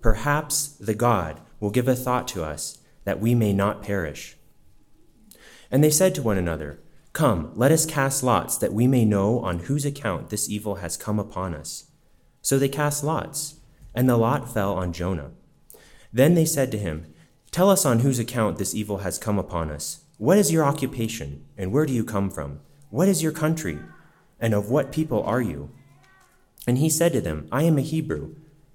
Perhaps the God will give a thought to us that we may not perish. And they said to one another, Come, let us cast lots that we may know on whose account this evil has come upon us. So they cast lots, and the lot fell on Jonah. Then they said to him, Tell us on whose account this evil has come upon us. What is your occupation, and where do you come from? What is your country, and of what people are you? And he said to them, I am a Hebrew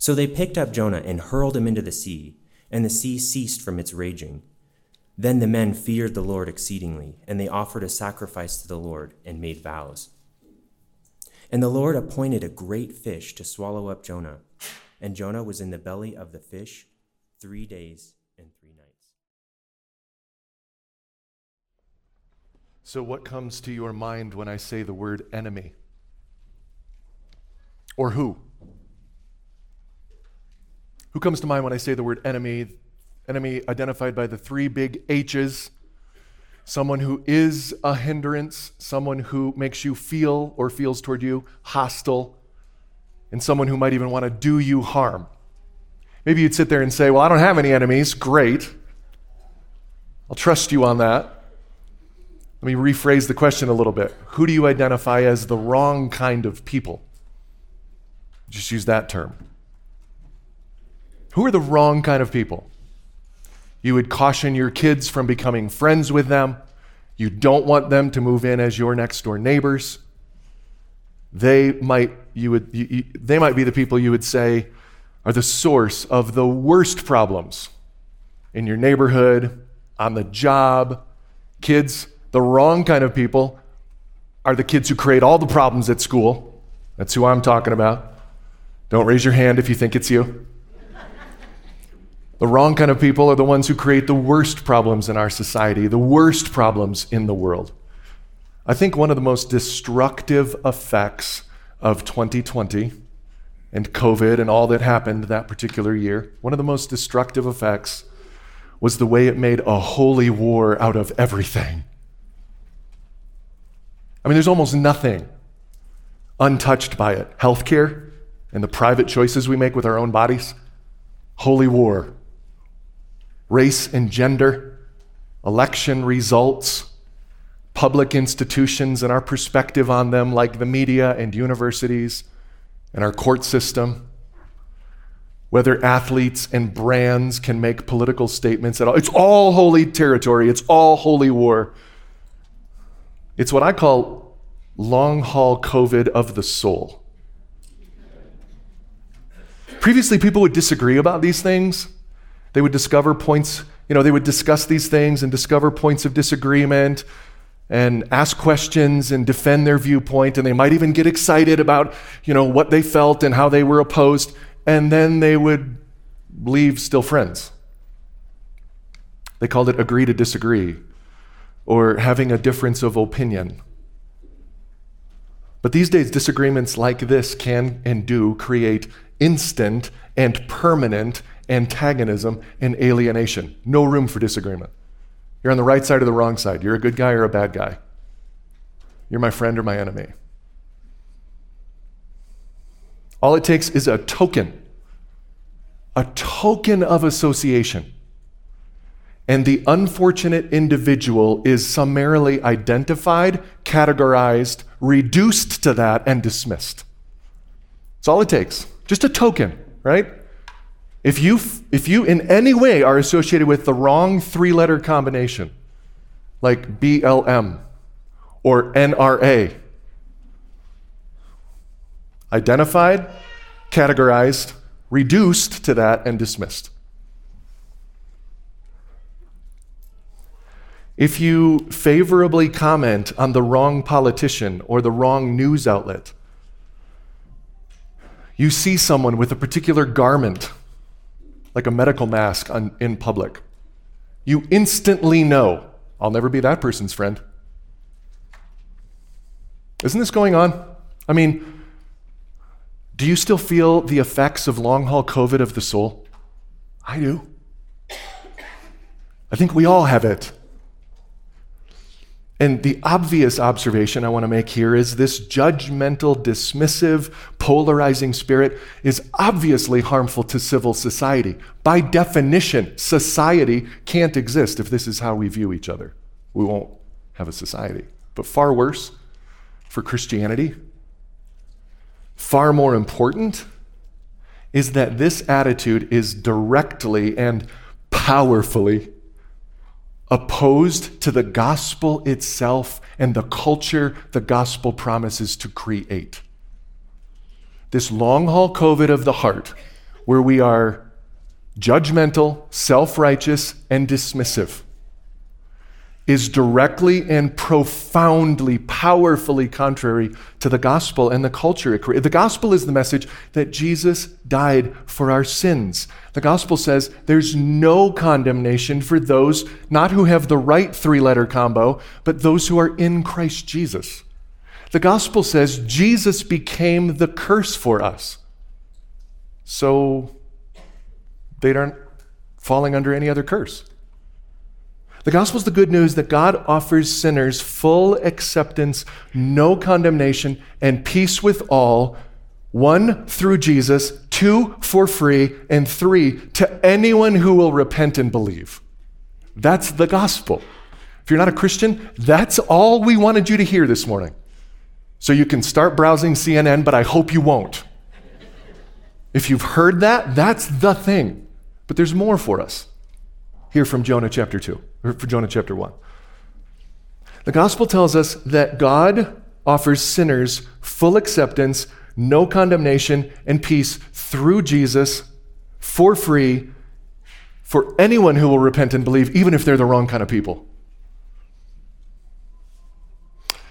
So they picked up Jonah and hurled him into the sea, and the sea ceased from its raging. Then the men feared the Lord exceedingly, and they offered a sacrifice to the Lord and made vows. And the Lord appointed a great fish to swallow up Jonah, and Jonah was in the belly of the fish three days and three nights. So, what comes to your mind when I say the word enemy? Or who? Who comes to mind when I say the word enemy? Enemy identified by the three big H's someone who is a hindrance, someone who makes you feel or feels toward you hostile, and someone who might even want to do you harm. Maybe you'd sit there and say, Well, I don't have any enemies. Great. I'll trust you on that. Let me rephrase the question a little bit. Who do you identify as the wrong kind of people? Just use that term. Who are the wrong kind of people? You would caution your kids from becoming friends with them. You don't want them to move in as your next door neighbors. They might, you would, you, you, they might be the people you would say are the source of the worst problems in your neighborhood, on the job. Kids, the wrong kind of people are the kids who create all the problems at school. That's who I'm talking about. Don't raise your hand if you think it's you. The wrong kind of people are the ones who create the worst problems in our society, the worst problems in the world. I think one of the most destructive effects of 2020 and COVID and all that happened that particular year, one of the most destructive effects was the way it made a holy war out of everything. I mean, there's almost nothing untouched by it. Healthcare and the private choices we make with our own bodies, holy war race and gender, election results, public institutions and our perspective on them, like the media and universities and our court system, whether athletes and brands can make political statements at all. It's all holy territory, it's all holy war. It's what I call long haul COVID of the soul. Previously, people would disagree about these things. They would discover points you know, they would discuss these things and discover points of disagreement and ask questions and defend their viewpoint. And they might even get excited about, you know, what they felt and how they were opposed. And then they would leave still friends. They called it agree to disagree or having a difference of opinion. But these days, disagreements like this can and do create instant and permanent antagonism and alienation. No room for disagreement. You're on the right side or the wrong side. You're a good guy or a bad guy. You're my friend or my enemy. All it takes is a token, a token of association. And the unfortunate individual is summarily identified, categorized, reduced to that, and dismissed. That's all it takes. Just a token, right? If you, if you in any way are associated with the wrong three letter combination, like BLM or NRA, identified, categorized, reduced to that, and dismissed. If you favorably comment on the wrong politician or the wrong news outlet, you see someone with a particular garment like a medical mask on, in public, you instantly know, I'll never be that person's friend. Isn't this going on? I mean, do you still feel the effects of long haul COVID of the soul? I do. I think we all have it. And the obvious observation I want to make here is this judgmental, dismissive, polarizing spirit is obviously harmful to civil society. By definition, society can't exist if this is how we view each other. We won't have a society. But far worse for Christianity, far more important, is that this attitude is directly and powerfully opposed to the gospel itself and the culture the gospel promises to create. This long haul COVID of the heart, where we are judgmental, self righteous, and dismissive is directly and profoundly, powerfully contrary to the gospel and the culture it created. The gospel is the message that Jesus died for our sins. The gospel says there's no condemnation for those not who have the right three letter combo, but those who are in Christ Jesus. The gospel says Jesus became the curse for us. So they aren't falling under any other curse. The gospel is the good news that God offers sinners full acceptance, no condemnation, and peace with all. One, through Jesus, two, for free, and three, to anyone who will repent and believe. That's the gospel. If you're not a Christian, that's all we wanted you to hear this morning. So you can start browsing CNN, but I hope you won't. If you've heard that, that's the thing. But there's more for us. Here from Jonah chapter 2, or for Jonah chapter 1. The gospel tells us that God offers sinners full acceptance, no condemnation, and peace through Jesus for free for anyone who will repent and believe, even if they're the wrong kind of people.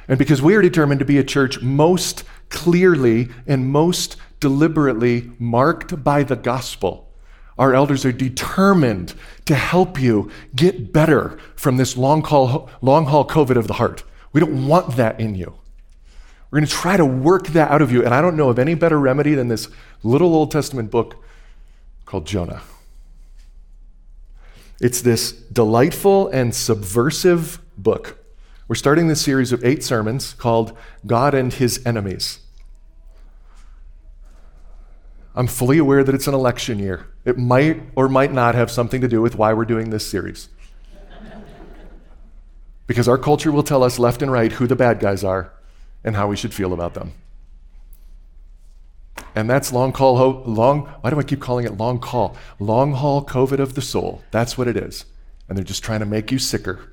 And because we are determined to be a church most clearly and most deliberately marked by the gospel, our elders are determined to help you get better from this long, call, long haul COVID of the heart. We don't want that in you. We're going to try to work that out of you. And I don't know of any better remedy than this little Old Testament book called Jonah. It's this delightful and subversive book. We're starting this series of eight sermons called God and His Enemies. I'm fully aware that it's an election year. It might or might not have something to do with why we're doing this series. because our culture will tell us left and right who the bad guys are and how we should feel about them. And that's long call, ho- long, why do I keep calling it long call? Long haul COVID of the soul. That's what it is. And they're just trying to make you sicker.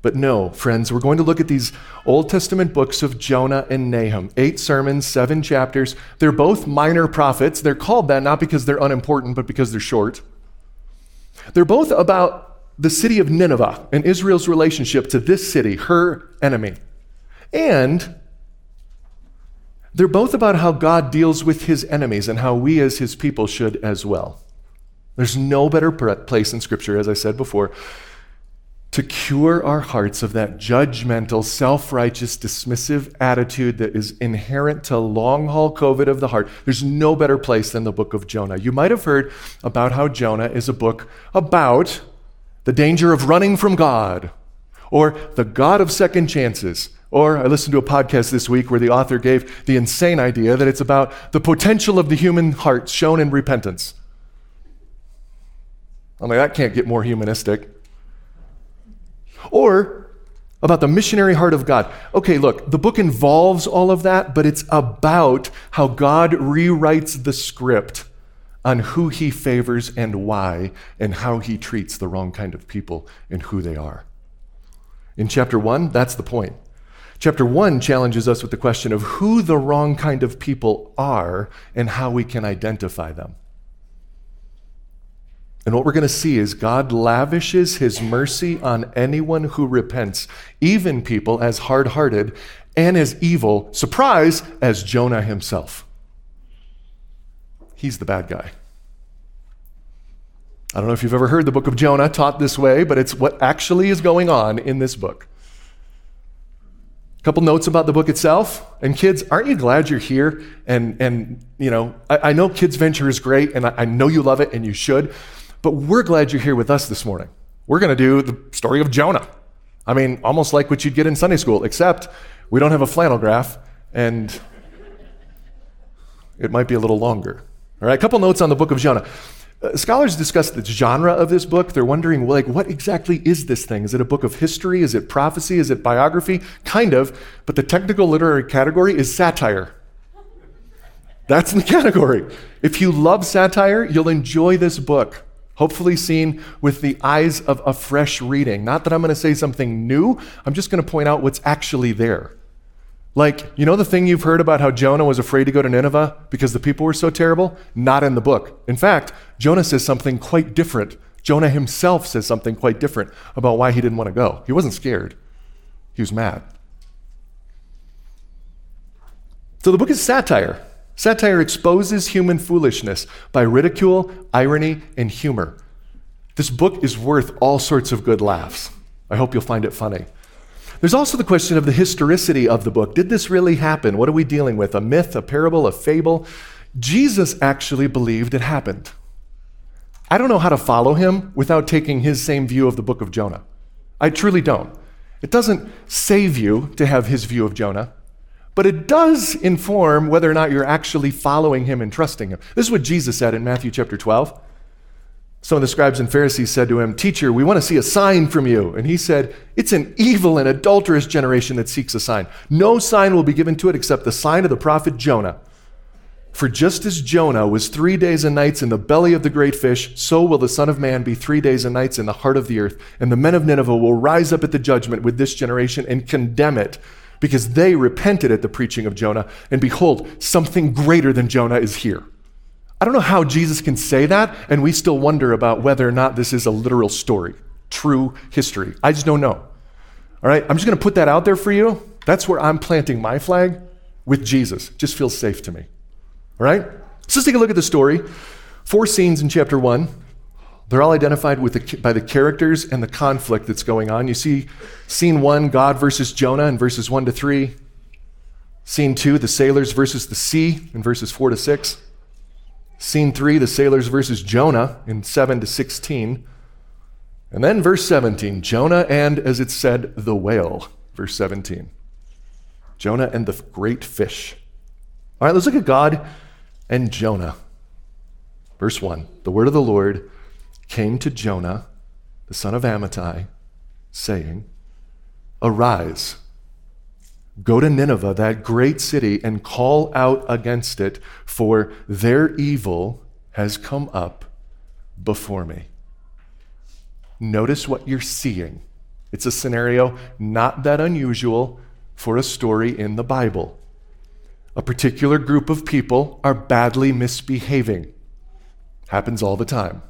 But no, friends, we're going to look at these Old Testament books of Jonah and Nahum. Eight sermons, seven chapters. They're both minor prophets. They're called that not because they're unimportant, but because they're short. They're both about the city of Nineveh and Israel's relationship to this city, her enemy. And they're both about how God deals with his enemies and how we as his people should as well. There's no better place in Scripture, as I said before, to cure our hearts of that judgmental, self righteous, dismissive attitude that is inherent to long haul COVID of the heart. There's no better place than the book of Jonah. You might have heard about how Jonah is a book about the danger of running from God or the God of second chances. Or I listened to a podcast this week where the author gave the insane idea that it's about the potential of the human heart shown in repentance. I'm like, that can't get more humanistic. Or about the missionary heart of God. Okay, look, the book involves all of that, but it's about how God rewrites the script on who he favors and why, and how he treats the wrong kind of people and who they are. In chapter one, that's the point. Chapter 1 challenges us with the question of who the wrong kind of people are and how we can identify them. And what we're going to see is God lavishes his mercy on anyone who repents, even people as hard hearted and as evil, surprise, as Jonah himself. He's the bad guy. I don't know if you've ever heard the book of Jonah taught this way, but it's what actually is going on in this book. A couple notes about the book itself. And kids, aren't you glad you're here? And, and you know, I, I know Kids Venture is great, and I, I know you love it, and you should. But we're glad you're here with us this morning. We're going to do the story of Jonah. I mean, almost like what you'd get in Sunday school, except we don't have a flannel graph, and it might be a little longer. All right, a couple notes on the book of Jonah. Uh, scholars discuss the genre of this book. They're wondering, like, what exactly is this thing? Is it a book of history? Is it prophecy? Is it biography? Kind of, but the technical literary category is satire. That's the category. If you love satire, you'll enjoy this book. Hopefully, seen with the eyes of a fresh reading. Not that I'm going to say something new, I'm just going to point out what's actually there. Like, you know the thing you've heard about how Jonah was afraid to go to Nineveh because the people were so terrible? Not in the book. In fact, Jonah says something quite different. Jonah himself says something quite different about why he didn't want to go. He wasn't scared, he was mad. So the book is satire. Satire exposes human foolishness by ridicule, irony, and humor. This book is worth all sorts of good laughs. I hope you'll find it funny. There's also the question of the historicity of the book. Did this really happen? What are we dealing with? A myth, a parable, a fable? Jesus actually believed it happened. I don't know how to follow him without taking his same view of the book of Jonah. I truly don't. It doesn't save you to have his view of Jonah, but it does inform whether or not you're actually following him and trusting him. This is what Jesus said in Matthew chapter 12. Some of the scribes and Pharisees said to him, Teacher, we want to see a sign from you. And he said, It's an evil and adulterous generation that seeks a sign. No sign will be given to it except the sign of the prophet Jonah. For just as Jonah was three days and nights in the belly of the great fish, so will the Son of Man be three days and nights in the heart of the earth. And the men of Nineveh will rise up at the judgment with this generation and condemn it, because they repented at the preaching of Jonah. And behold, something greater than Jonah is here. I don't know how Jesus can say that, and we still wonder about whether or not this is a literal story, true history. I just don't know. All right, I'm just going to put that out there for you. That's where I'm planting my flag with Jesus. Just feels safe to me. All right? So let's take a look at the story. Four scenes in chapter one. They're all identified with the, by the characters and the conflict that's going on. You see scene one, God versus Jonah in verses one to three. Scene two, the sailors versus the sea in verses four to six. Scene three, the sailors versus Jonah in 7 to 16. And then verse 17, Jonah and, as it said, the whale. Verse 17. Jonah and the great fish. All right, let's look at God and Jonah. Verse 1 The word of the Lord came to Jonah, the son of Amittai, saying, Arise Go to Nineveh, that great city, and call out against it, for their evil has come up before me. Notice what you're seeing. It's a scenario not that unusual for a story in the Bible. A particular group of people are badly misbehaving. Happens all the time.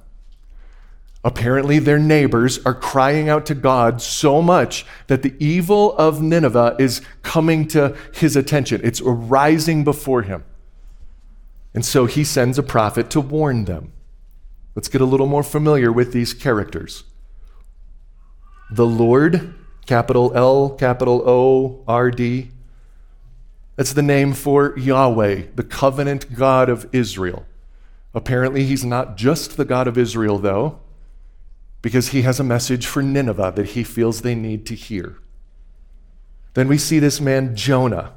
Apparently, their neighbors are crying out to God so much that the evil of Nineveh is coming to his attention. It's arising before him. And so he sends a prophet to warn them. Let's get a little more familiar with these characters. The Lord, capital L, capital O, R, D. That's the name for Yahweh, the covenant God of Israel. Apparently, he's not just the God of Israel, though because he has a message for Nineveh that he feels they need to hear. Then we see this man, Jonah.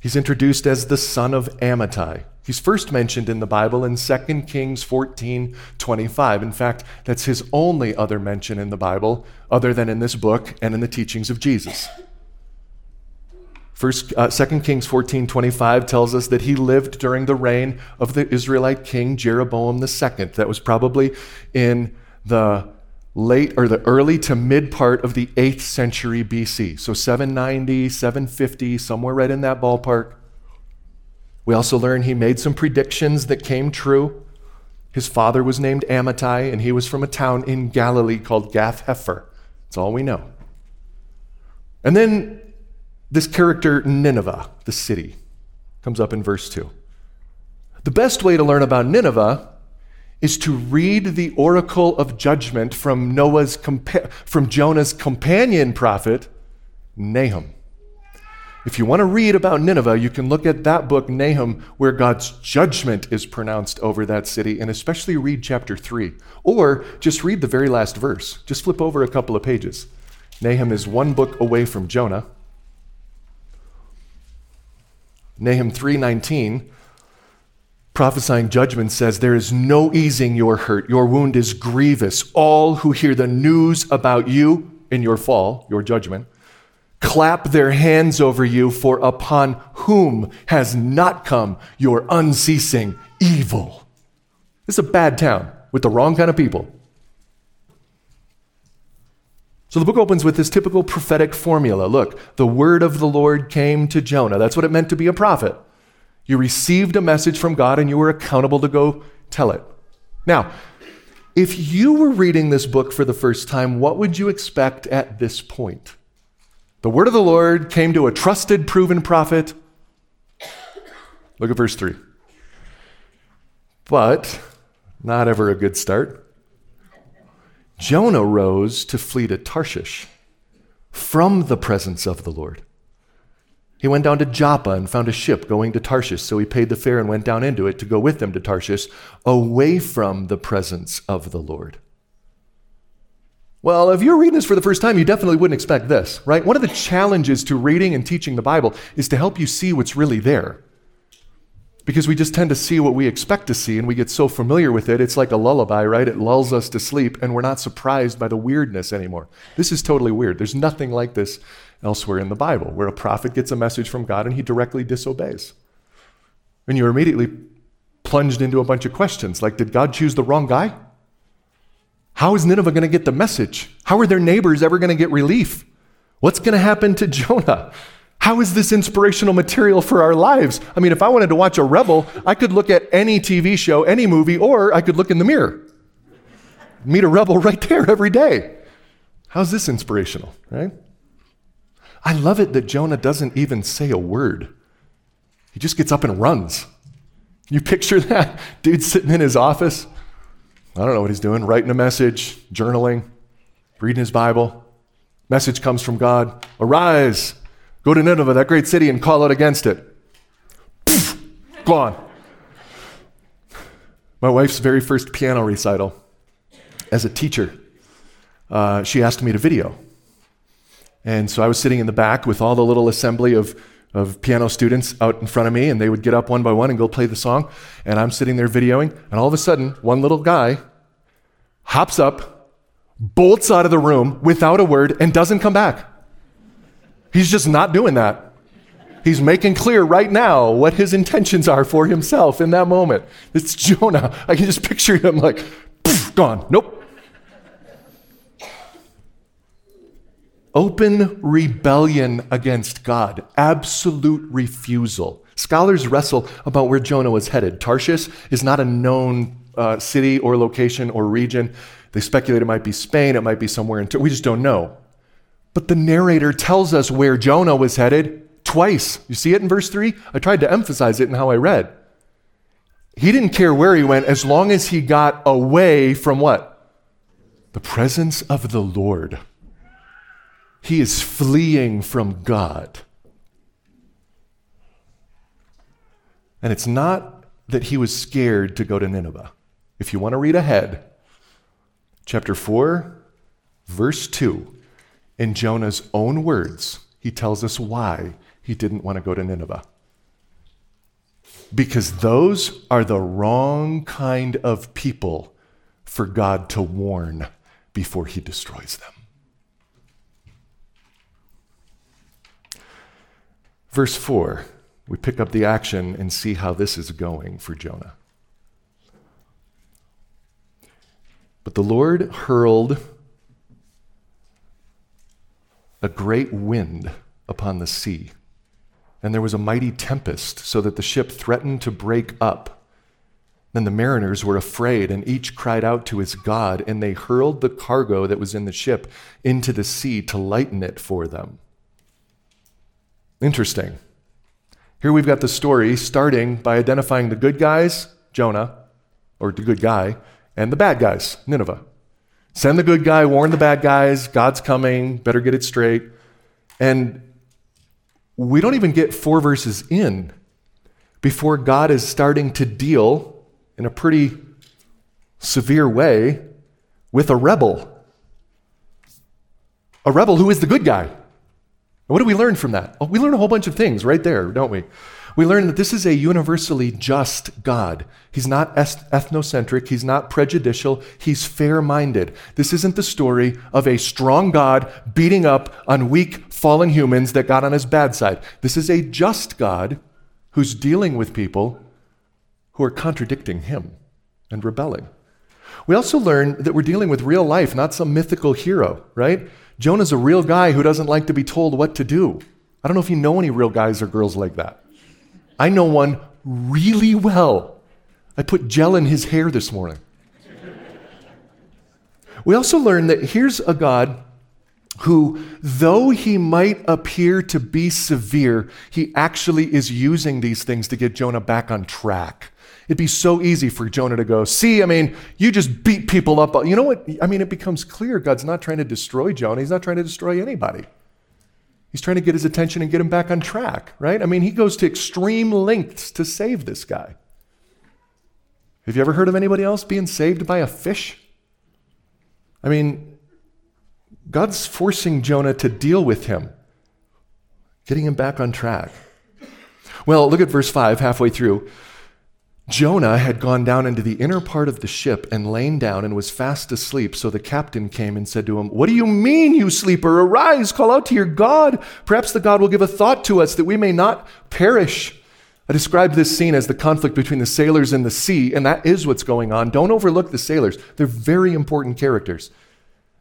He's introduced as the son of Amittai. He's first mentioned in the Bible in 2 Kings 14 25. In fact, that's his only other mention in the Bible, other than in this book and in the teachings of Jesus. First, uh, 2 Kings 14 25 tells us that he lived during the reign of the Israelite king Jeroboam II. That was probably in the late or the early to mid part of the 8th century BC. So 790, 750, somewhere right in that ballpark. We also learn he made some predictions that came true. His father was named Amittai, and he was from a town in Galilee called Gath Hepher. That's all we know. And then this character, Nineveh, the city, comes up in verse 2. The best way to learn about Nineveh is to read the oracle of judgment from Noah's compa- from Jonah's companion prophet Nahum. If you want to read about Nineveh, you can look at that book Nahum where God's judgment is pronounced over that city and especially read chapter 3 or just read the very last verse. Just flip over a couple of pages. Nahum is one book away from Jonah. Nahum 3:19 prophesying judgment says, There is no easing your hurt. Your wound is grievous. All who hear the news about you in your fall, your judgment, clap their hands over you, for upon whom has not come your unceasing evil. This is a bad town with the wrong kind of people. So the book opens with this typical prophetic formula. Look, the word of the Lord came to Jonah. That's what it meant to be a prophet. You received a message from God and you were accountable to go tell it. Now, if you were reading this book for the first time, what would you expect at this point? The word of the Lord came to a trusted, proven prophet. Look at verse 3. But, not ever a good start. Jonah rose to flee to Tarshish from the presence of the Lord. He went down to Joppa and found a ship going to Tarshish, so he paid the fare and went down into it to go with them to Tarshish, away from the presence of the Lord. Well, if you're reading this for the first time, you definitely wouldn't expect this, right? One of the challenges to reading and teaching the Bible is to help you see what's really there. Because we just tend to see what we expect to see and we get so familiar with it. It's like a lullaby, right? It lulls us to sleep and we're not surprised by the weirdness anymore. This is totally weird. There's nothing like this elsewhere in the Bible, where a prophet gets a message from God and he directly disobeys. And you're immediately plunged into a bunch of questions like, did God choose the wrong guy? How is Nineveh going to get the message? How are their neighbors ever going to get relief? What's going to happen to Jonah? How is this inspirational material for our lives? I mean, if I wanted to watch a rebel, I could look at any TV show, any movie, or I could look in the mirror. Meet a rebel right there every day. How's this inspirational, right? I love it that Jonah doesn't even say a word. He just gets up and runs. You picture that? Dude sitting in his office. I don't know what he's doing, writing a message, journaling, reading his Bible. Message comes from God Arise, go to Nineveh, that great city, and call out against it. Poof, gone. My wife's very first piano recital as a teacher, uh, she asked me to video. And so I was sitting in the back with all the little assembly of, of piano students out in front of me, and they would get up one by one and go play the song. And I'm sitting there videoing, and all of a sudden, one little guy hops up, bolts out of the room without a word, and doesn't come back. He's just not doing that. He's making clear right now what his intentions are for himself in that moment. It's Jonah. I can just picture him like, gone. Nope. Open rebellion against God, absolute refusal. Scholars wrestle about where Jonah was headed. Tarshish is not a known uh, city or location or region. They speculate it might be Spain, it might be somewhere in Turkey. We just don't know. But the narrator tells us where Jonah was headed twice. You see it in verse 3? I tried to emphasize it in how I read. He didn't care where he went as long as he got away from what? The presence of the Lord. He is fleeing from God. And it's not that he was scared to go to Nineveh. If you want to read ahead, chapter 4, verse 2, in Jonah's own words, he tells us why he didn't want to go to Nineveh. Because those are the wrong kind of people for God to warn before he destroys them. Verse 4, we pick up the action and see how this is going for Jonah. But the Lord hurled a great wind upon the sea, and there was a mighty tempest, so that the ship threatened to break up. Then the mariners were afraid, and each cried out to his God, and they hurled the cargo that was in the ship into the sea to lighten it for them. Interesting. Here we've got the story starting by identifying the good guys, Jonah, or the good guy, and the bad guys, Nineveh. Send the good guy, warn the bad guys, God's coming, better get it straight. And we don't even get four verses in before God is starting to deal in a pretty severe way with a rebel. A rebel who is the good guy. What do we learn from that? Oh, we learn a whole bunch of things right there, don't we? we learn that this is a universally just God. He's not ethnocentric, he's not prejudicial, he's fair minded. This isn't the story of a strong God beating up on weak, fallen humans that got on his bad side. This is a just God who's dealing with people who are contradicting him and rebelling. We also learn that we're dealing with real life, not some mythical hero, right? Jonah's a real guy who doesn't like to be told what to do. I don't know if you know any real guys or girls like that. I know one really well. I put gel in his hair this morning. we also learn that here's a God who, though he might appear to be severe, he actually is using these things to get Jonah back on track. It'd be so easy for Jonah to go, See, I mean, you just beat people up. You know what? I mean, it becomes clear God's not trying to destroy Jonah, he's not trying to destroy anybody. He's trying to get his attention and get him back on track, right? I mean, he goes to extreme lengths to save this guy. Have you ever heard of anybody else being saved by a fish? I mean, God's forcing Jonah to deal with him, getting him back on track. Well, look at verse 5 halfway through. Jonah had gone down into the inner part of the ship and lain down and was fast asleep. So the captain came and said to him, What do you mean, you sleeper? Arise, call out to your God. Perhaps the God will give a thought to us that we may not perish. I described this scene as the conflict between the sailors and the sea, and that is what's going on. Don't overlook the sailors, they're very important characters.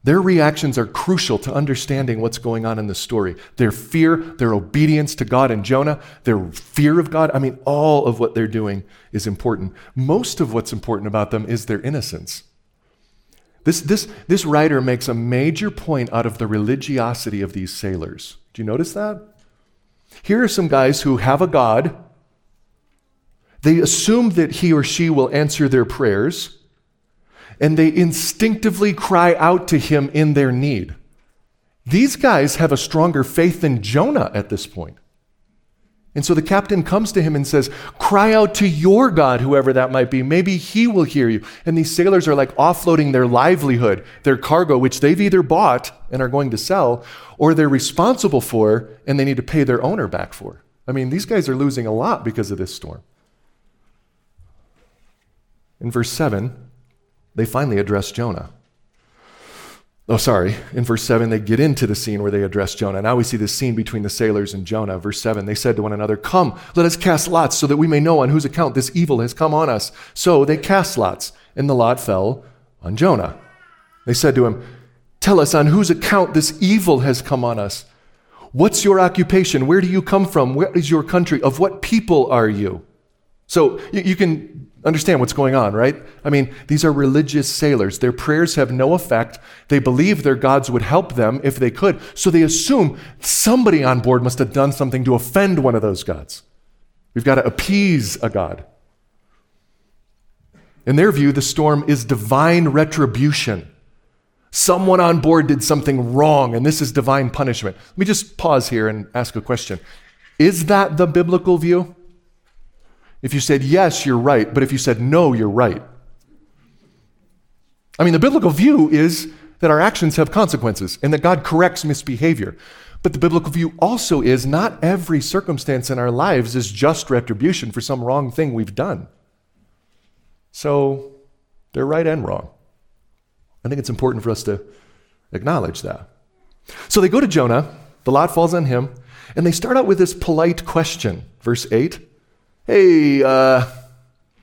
Their reactions are crucial to understanding what's going on in the story. Their fear, their obedience to God and Jonah, their fear of God. I mean, all of what they're doing is important. Most of what's important about them is their innocence. This, this, this writer makes a major point out of the religiosity of these sailors. Do you notice that? Here are some guys who have a God. They assume that he or she will answer their prayers and they instinctively cry out to him in their need. These guys have a stronger faith than Jonah at this point. And so the captain comes to him and says, Cry out to your God, whoever that might be. Maybe he will hear you. And these sailors are like offloading their livelihood, their cargo, which they've either bought and are going to sell, or they're responsible for and they need to pay their owner back for. I mean, these guys are losing a lot because of this storm. In verse 7, they finally address Jonah. Oh, sorry. In verse 7, they get into the scene where they address Jonah. Now we see this scene between the sailors and Jonah. Verse 7, they said to one another, Come, let us cast lots so that we may know on whose account this evil has come on us. So they cast lots, and the lot fell on Jonah. They said to him, Tell us on whose account this evil has come on us. What's your occupation? Where do you come from? Where is your country? Of what people are you? So you, you can understand what's going on, right? I mean, these are religious sailors. Their prayers have no effect. They believe their gods would help them if they could. So they assume somebody on board must have done something to offend one of those gods. We've got to appease a god. In their view, the storm is divine retribution. Someone on board did something wrong, and this is divine punishment. Let me just pause here and ask a question. Is that the biblical view? If you said yes, you're right, but if you said no, you're right. I mean, the biblical view is that our actions have consequences and that God corrects misbehavior. But the biblical view also is not every circumstance in our lives is just retribution for some wrong thing we've done. So they're right and wrong. I think it's important for us to acknowledge that. So they go to Jonah, the lot falls on him, and they start out with this polite question. Verse 8 Hey, uh,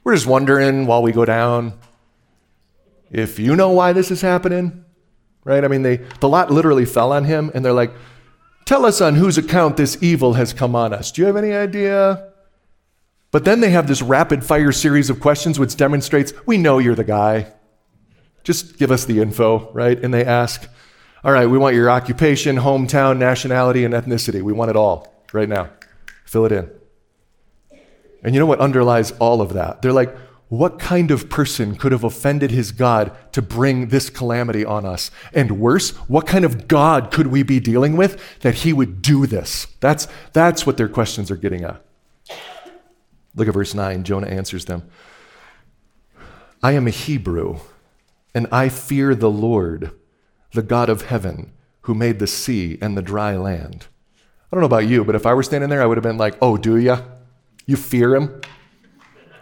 we're just wondering while we go down if you know why this is happening. Right? I mean, they, the lot literally fell on him, and they're like, Tell us on whose account this evil has come on us. Do you have any idea? But then they have this rapid fire series of questions which demonstrates we know you're the guy. Just give us the info, right? And they ask, All right, we want your occupation, hometown, nationality, and ethnicity. We want it all right now. Fill it in. And you know what underlies all of that? They're like, what kind of person could have offended his God to bring this calamity on us? And worse, what kind of God could we be dealing with that he would do this? That's, that's what their questions are getting at. Look at verse 9. Jonah answers them I am a Hebrew, and I fear the Lord, the God of heaven, who made the sea and the dry land. I don't know about you, but if I were standing there, I would have been like, Oh, do ya? You fear him?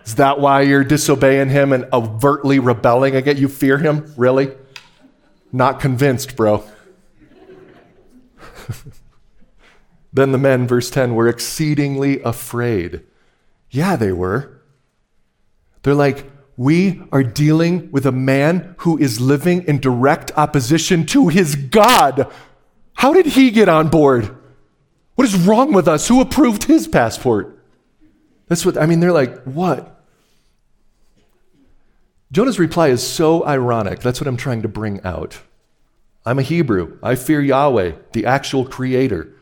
Is that why you're disobeying him and overtly rebelling against you fear him? Really? Not convinced, bro. then the men, verse 10, were exceedingly afraid. Yeah, they were. They're like, we are dealing with a man who is living in direct opposition to his God. How did he get on board? What is wrong with us? Who approved his passport? That's what, I mean, they're like, what? Jonah's reply is so ironic. That's what I'm trying to bring out. I'm a Hebrew. I fear Yahweh, the actual creator.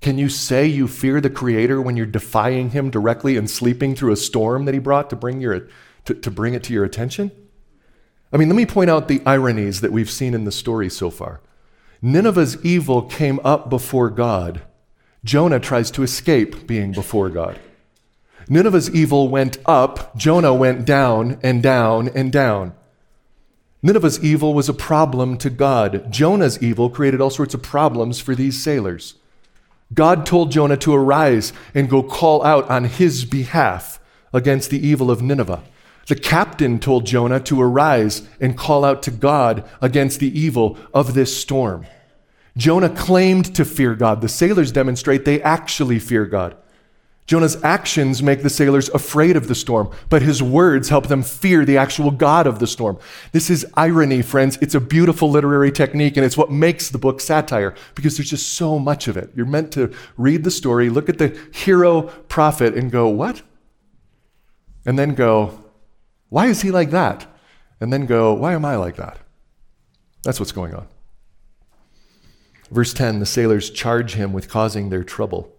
Can you say you fear the creator when you're defying him directly and sleeping through a storm that he brought to bring, your, to, to bring it to your attention? I mean, let me point out the ironies that we've seen in the story so far. Nineveh's evil came up before God. Jonah tries to escape being before God. Nineveh's evil went up, Jonah went down and down and down. Nineveh's evil was a problem to God. Jonah's evil created all sorts of problems for these sailors. God told Jonah to arise and go call out on his behalf against the evil of Nineveh. The captain told Jonah to arise and call out to God against the evil of this storm. Jonah claimed to fear God. The sailors demonstrate they actually fear God. Jonah's actions make the sailors afraid of the storm, but his words help them fear the actual God of the storm. This is irony, friends. It's a beautiful literary technique, and it's what makes the book satire because there's just so much of it. You're meant to read the story, look at the hero prophet, and go, What? And then go, Why is he like that? And then go, Why am I like that? That's what's going on. Verse 10 the sailors charge him with causing their trouble.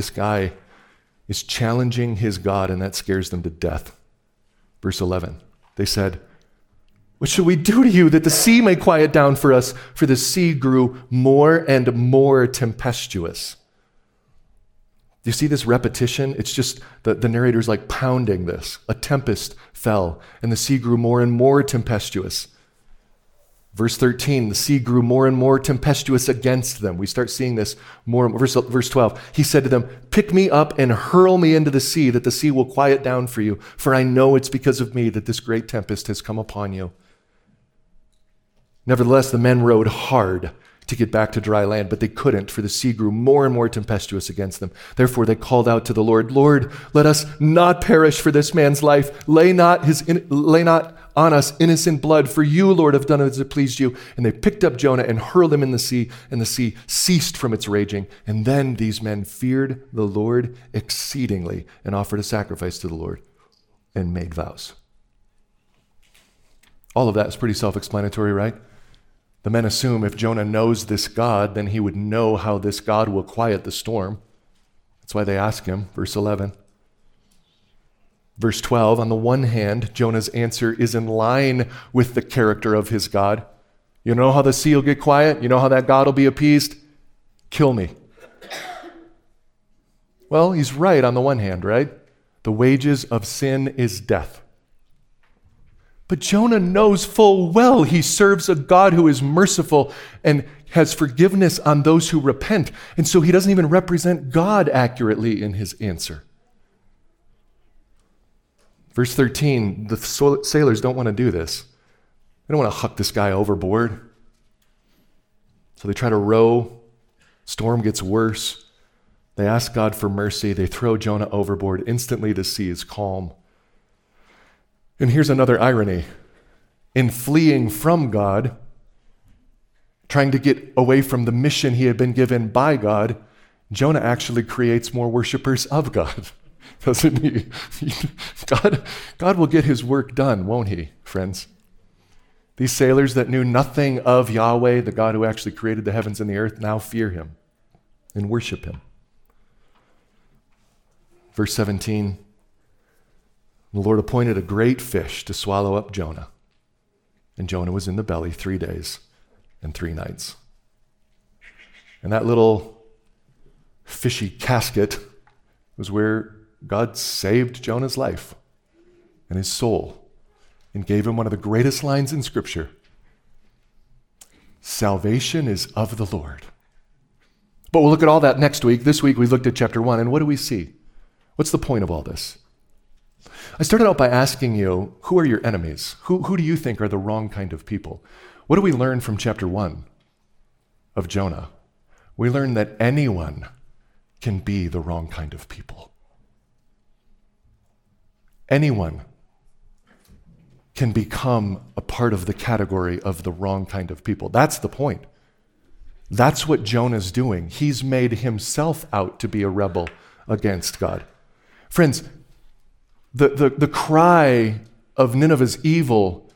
This guy is challenging his God, and that scares them to death. Verse 11 they said, What shall we do to you that the sea may quiet down for us? For the sea grew more and more tempestuous. Do you see this repetition? It's just the, the narrator's like pounding this. A tempest fell, and the sea grew more and more tempestuous. Verse 13, the sea grew more and more tempestuous against them. We start seeing this more. Verse, verse 12, he said to them, Pick me up and hurl me into the sea, that the sea will quiet down for you, for I know it's because of me that this great tempest has come upon you. Nevertheless, the men rowed hard to get back to dry land, but they couldn't, for the sea grew more and more tempestuous against them. Therefore, they called out to the Lord, Lord, let us not perish for this man's life. Lay not, his, in- lay not on us innocent blood, for you, Lord, have done as it pleased you. And they picked up Jonah and hurled him in the sea, and the sea ceased from its raging. And then these men feared the Lord exceedingly and offered a sacrifice to the Lord and made vows. All of that is pretty self explanatory, right? The men assume if Jonah knows this God, then he would know how this God will quiet the storm. That's why they ask him, verse 11. Verse 12, on the one hand, Jonah's answer is in line with the character of his God. You know how the sea will get quiet? You know how that God will be appeased? Kill me. Well, he's right on the one hand, right? The wages of sin is death. But Jonah knows full well he serves a God who is merciful and has forgiveness on those who repent. And so he doesn't even represent God accurately in his answer. Verse 13 the sailors don't want to do this. They don't want to huck this guy overboard. So they try to row. Storm gets worse. They ask God for mercy. They throw Jonah overboard. Instantly, the sea is calm. And here's another irony in fleeing from God, trying to get away from the mission he had been given by God, Jonah actually creates more worshipers of God, doesn't he? God, God will get his work done, won't he, friends? These sailors that knew nothing of Yahweh, the God who actually created the heavens and the earth, now fear him and worship him. Verse 17 the Lord appointed a great fish to swallow up Jonah. And Jonah was in the belly three days and three nights. And that little fishy casket was where God saved Jonah's life and his soul and gave him one of the greatest lines in Scripture Salvation is of the Lord. But we'll look at all that next week. This week we looked at chapter 1, and what do we see? What's the point of all this? I started out by asking you, who are your enemies? Who, who do you think are the wrong kind of people? What do we learn from chapter 1 of Jonah? We learn that anyone can be the wrong kind of people. Anyone can become a part of the category of the wrong kind of people. That's the point. That's what Jonah's doing. He's made himself out to be a rebel against God. Friends, the, the, the cry of Nineveh's evil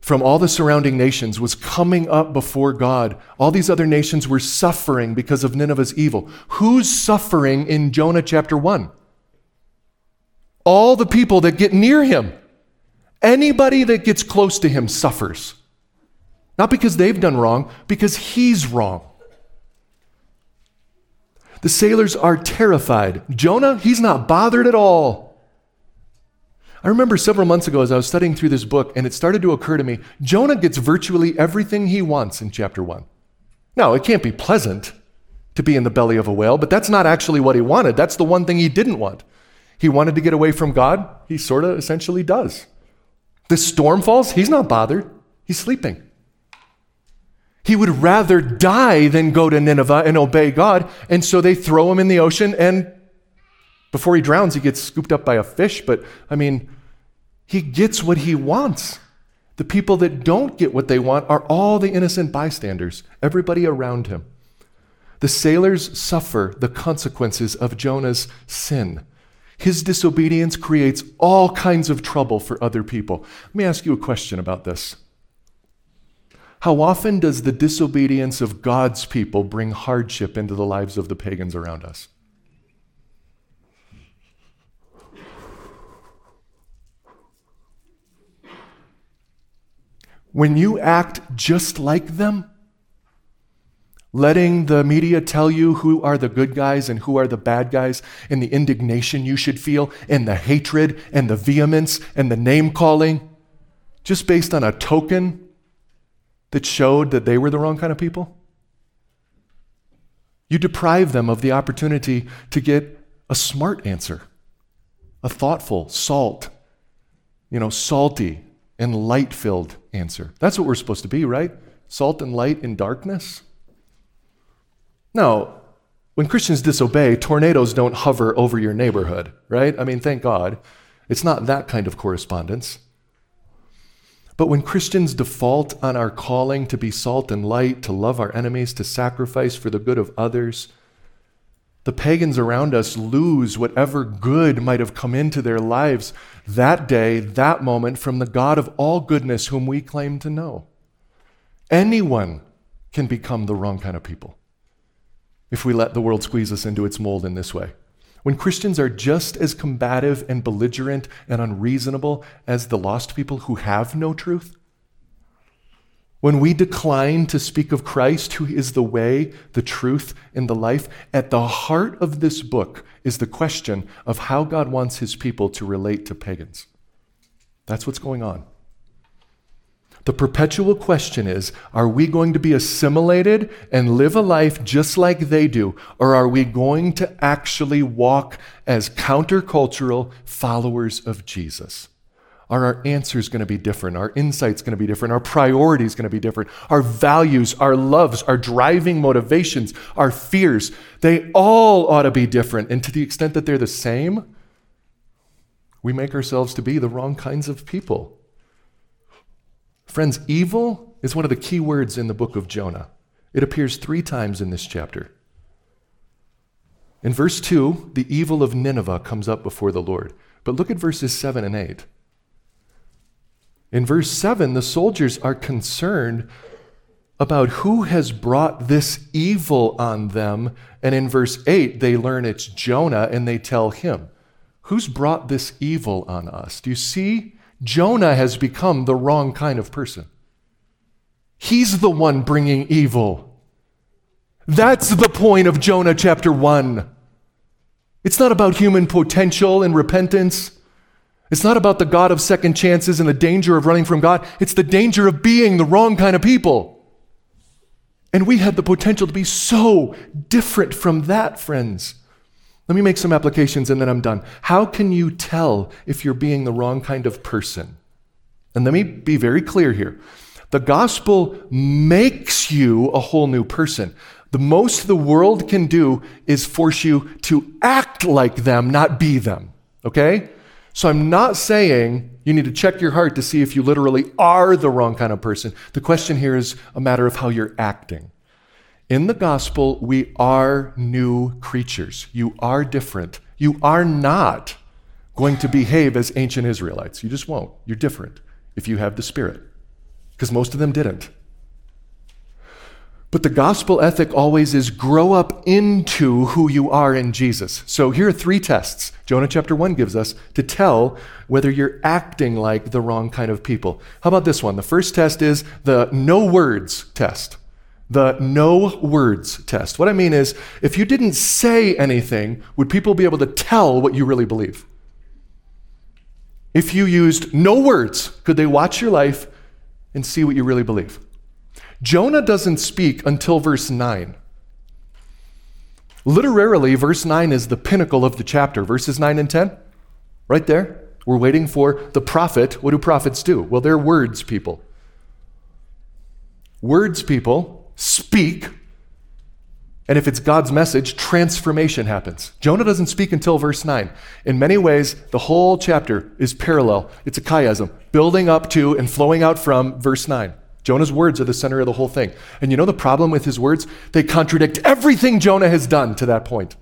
from all the surrounding nations was coming up before God. All these other nations were suffering because of Nineveh's evil. Who's suffering in Jonah chapter 1? All the people that get near him. Anybody that gets close to him suffers. Not because they've done wrong, because he's wrong. The sailors are terrified. Jonah, he's not bothered at all. I remember several months ago as I was studying through this book, and it started to occur to me Jonah gets virtually everything he wants in chapter 1. Now, it can't be pleasant to be in the belly of a whale, but that's not actually what he wanted. That's the one thing he didn't want. He wanted to get away from God. He sort of essentially does. The storm falls, he's not bothered. He's sleeping. He would rather die than go to Nineveh and obey God. And so they throw him in the ocean, and before he drowns, he gets scooped up by a fish. But I mean, he gets what he wants. The people that don't get what they want are all the innocent bystanders, everybody around him. The sailors suffer the consequences of Jonah's sin. His disobedience creates all kinds of trouble for other people. Let me ask you a question about this. How often does the disobedience of God's people bring hardship into the lives of the pagans around us? When you act just like them, letting the media tell you who are the good guys and who are the bad guys, and the indignation you should feel, and the hatred, and the vehemence, and the name calling, just based on a token that showed that they were the wrong kind of people? You deprive them of the opportunity to get a smart answer, a thoughtful, salt, you know, salty, and light filled answer. That's what we're supposed to be, right? Salt and light in darkness. Now, when Christians disobey, tornadoes don't hover over your neighborhood, right? I mean, thank God. It's not that kind of correspondence. But when Christians default on our calling to be salt and light, to love our enemies, to sacrifice for the good of others, the pagans around us lose whatever good might have come into their lives that day, that moment, from the God of all goodness whom we claim to know. Anyone can become the wrong kind of people if we let the world squeeze us into its mold in this way. When Christians are just as combative and belligerent and unreasonable as the lost people who have no truth, when we decline to speak of Christ, who is the way, the truth, and the life, at the heart of this book is the question of how God wants his people to relate to pagans. That's what's going on. The perpetual question is are we going to be assimilated and live a life just like they do, or are we going to actually walk as countercultural followers of Jesus? Are our answers going to be different? Our insights going to be different? Our priorities going to be different? Our values, our loves, our driving motivations, our fears, they all ought to be different. And to the extent that they're the same, we make ourselves to be the wrong kinds of people. Friends, evil is one of the key words in the book of Jonah. It appears three times in this chapter. In verse 2, the evil of Nineveh comes up before the Lord. But look at verses 7 and 8. In verse 7, the soldiers are concerned about who has brought this evil on them. And in verse 8, they learn it's Jonah and they tell him, Who's brought this evil on us? Do you see? Jonah has become the wrong kind of person. He's the one bringing evil. That's the point of Jonah chapter 1. It's not about human potential and repentance. It's not about the God of second chances and the danger of running from God. It's the danger of being the wrong kind of people. And we had the potential to be so different from that, friends. Let me make some applications and then I'm done. How can you tell if you're being the wrong kind of person? And let me be very clear here. The gospel makes you a whole new person. The most the world can do is force you to act like them, not be them. Okay? So I'm not saying you need to check your heart to see if you literally are the wrong kind of person. The question here is a matter of how you're acting. In the gospel, we are new creatures. You are different. You are not going to behave as ancient Israelites. You just won't. You're different if you have the Spirit, because most of them didn't. But the gospel ethic always is grow up into who you are in Jesus. So here are three tests Jonah chapter 1 gives us to tell whether you're acting like the wrong kind of people. How about this one? The first test is the no words test. The no words test. What I mean is, if you didn't say anything, would people be able to tell what you really believe? If you used no words, could they watch your life and see what you really believe? Jonah doesn't speak until verse 9. Literally, verse 9 is the pinnacle of the chapter. Verses 9 and 10, right there. We're waiting for the prophet. What do prophets do? Well, they're words people. Words people speak, and if it's God's message, transformation happens. Jonah doesn't speak until verse 9. In many ways, the whole chapter is parallel. It's a chiasm, building up to and flowing out from verse 9. Jonah's words are the center of the whole thing. And you know the problem with his words? They contradict everything Jonah has done to that point.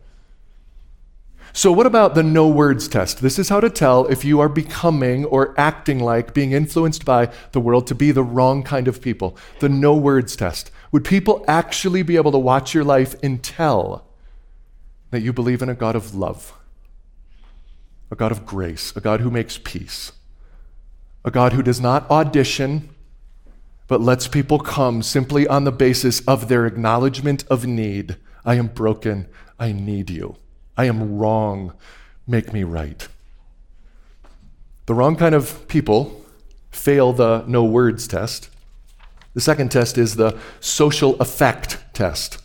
So, what about the no words test? This is how to tell if you are becoming or acting like being influenced by the world to be the wrong kind of people. The no words test. Would people actually be able to watch your life and tell that you believe in a God of love, a God of grace, a God who makes peace, a God who does not audition but lets people come simply on the basis of their acknowledgement of need. I am broken. I need you. I am wrong. Make me right. The wrong kind of people fail the no words test. The second test is the social effect test.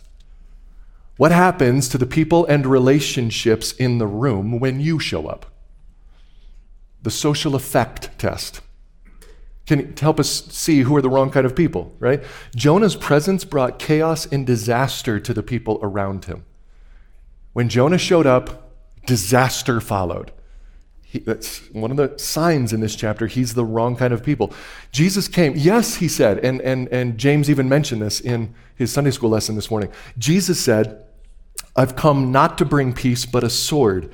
What happens to the people and relationships in the room when you show up? The social effect test can help us see who are the wrong kind of people, right? Jonah's presence brought chaos and disaster to the people around him. When Jonah showed up, disaster followed. He, that's one of the signs in this chapter. He's the wrong kind of people. Jesus came, yes, he said, and, and, and James even mentioned this in his Sunday school lesson this morning. Jesus said, I've come not to bring peace, but a sword.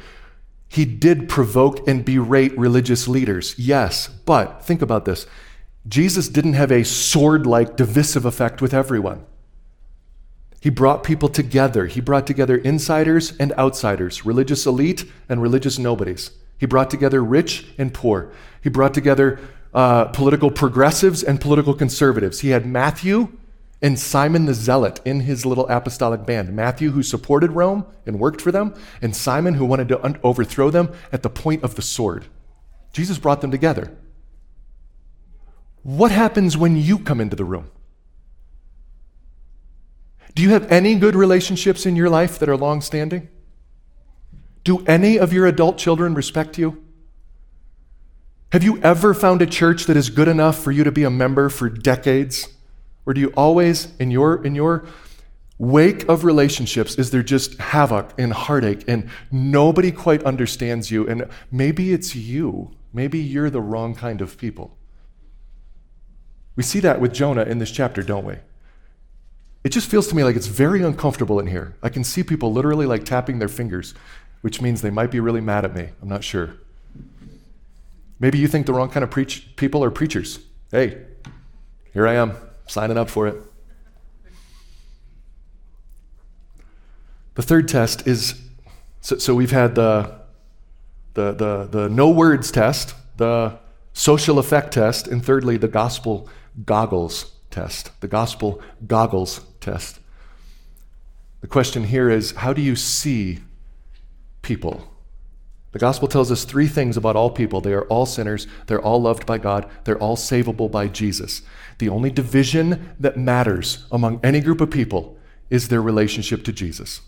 He did provoke and berate religious leaders, yes, but think about this. Jesus didn't have a sword like divisive effect with everyone. He brought people together. He brought together insiders and outsiders, religious elite and religious nobodies. He brought together rich and poor. He brought together uh, political progressives and political conservatives. He had Matthew and Simon the Zealot in his little apostolic band. Matthew, who supported Rome and worked for them, and Simon, who wanted to un- overthrow them at the point of the sword. Jesus brought them together. What happens when you come into the room? Do you have any good relationships in your life that are long standing? Do any of your adult children respect you? Have you ever found a church that is good enough for you to be a member for decades? Or do you always, in your, in your wake of relationships, is there just havoc and heartache and nobody quite understands you? And maybe it's you. Maybe you're the wrong kind of people. We see that with Jonah in this chapter, don't we? It just feels to me like it's very uncomfortable in here. I can see people literally like tapping their fingers which means they might be really mad at me. I'm not sure. Maybe you think the wrong kind of preach- people are preachers. Hey, here I am, signing up for it. The third test is so, so we've had the, the, the, the no words test, the social effect test, and thirdly, the gospel goggles test. The gospel goggles test. The question here is how do you see people. The gospel tells us three things about all people they are all sinners, they're all loved by God, they're all savable by Jesus. The only division that matters among any group of people is their relationship to Jesus.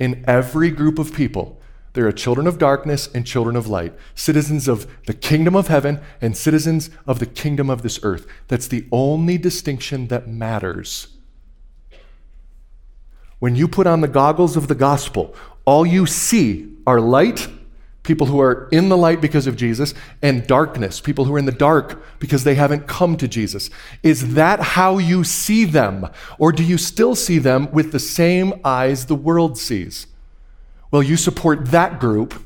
In every group of people, there are children of darkness and children of light, citizens of the kingdom of heaven and citizens of the kingdom of this earth. That's the only distinction that matters. When you put on the goggles of the gospel, all you see are light, people who are in the light because of Jesus, and darkness, people who are in the dark because they haven't come to Jesus. Is that how you see them? Or do you still see them with the same eyes the world sees? Well, you support that group,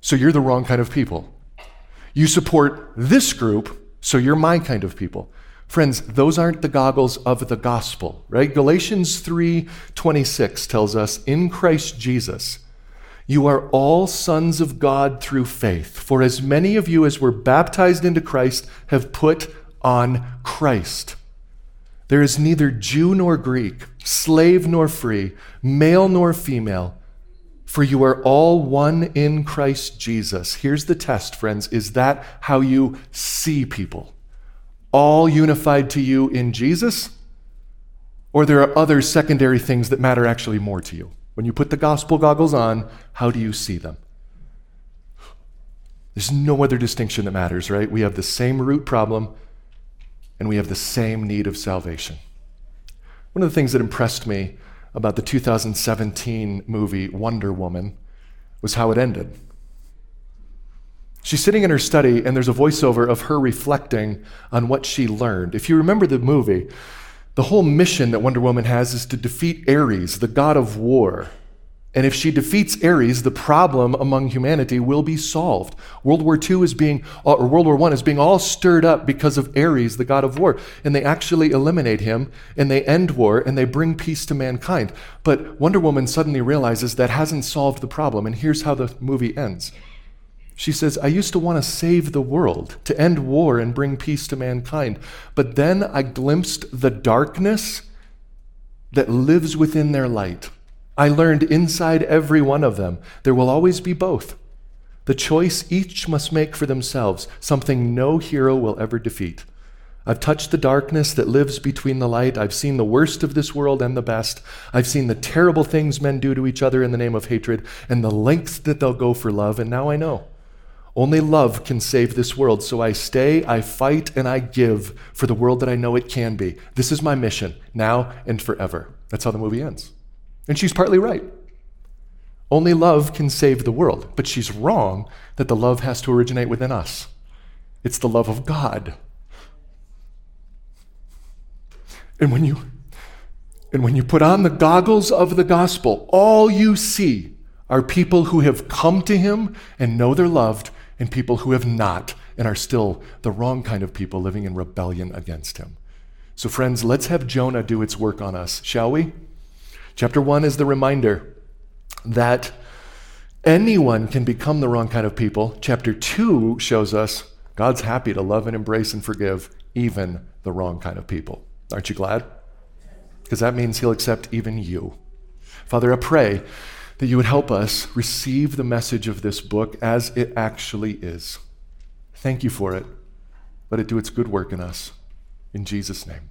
so you're the wrong kind of people. You support this group, so you're my kind of people. Friends, those aren't the goggles of the gospel, right? Galatians 3:26 tells us, "In Christ Jesus, you are all sons of God through faith. For as many of you as were baptized into Christ have put on Christ." There is neither Jew nor Greek, slave nor free, male nor female, for you are all one in Christ Jesus. Here's the test, friends. Is that how you see people? All unified to you in Jesus? Or there are other secondary things that matter actually more to you? When you put the gospel goggles on, how do you see them? There's no other distinction that matters, right? We have the same root problem and we have the same need of salvation. One of the things that impressed me about the 2017 movie Wonder Woman was how it ended. She's sitting in her study, and there's a voiceover of her reflecting on what she learned. If you remember the movie, the whole mission that Wonder Woman has is to defeat Ares, the god of war. And if she defeats Ares, the problem among humanity will be solved. World War II is being, uh, or World War I is being all stirred up because of Ares, the god of war. And they actually eliminate him, and they end war, and they bring peace to mankind. But Wonder Woman suddenly realizes that hasn't solved the problem. And here's how the movie ends she says, I used to want to save the world, to end war and bring peace to mankind. But then I glimpsed the darkness that lives within their light. I learned inside every one of them there will always be both. The choice each must make for themselves, something no hero will ever defeat. I've touched the darkness that lives between the light. I've seen the worst of this world and the best. I've seen the terrible things men do to each other in the name of hatred and the lengths that they'll go for love, and now I know. Only love can save this world. So I stay, I fight, and I give for the world that I know it can be. This is my mission, now and forever. That's how the movie ends. And she's partly right. Only love can save the world. But she's wrong that the love has to originate within us. It's the love of God. And when you and when you put on the goggles of the gospel, all you see are people who have come to him and know they're loved, and people who have not and are still the wrong kind of people living in rebellion against him. So, friends, let's have Jonah do its work on us, shall we? Chapter one is the reminder that anyone can become the wrong kind of people. Chapter two shows us God's happy to love and embrace and forgive even the wrong kind of people. Aren't you glad? Because that means He'll accept even you. Father, I pray that you would help us receive the message of this book as it actually is. Thank you for it. Let it do its good work in us. In Jesus' name.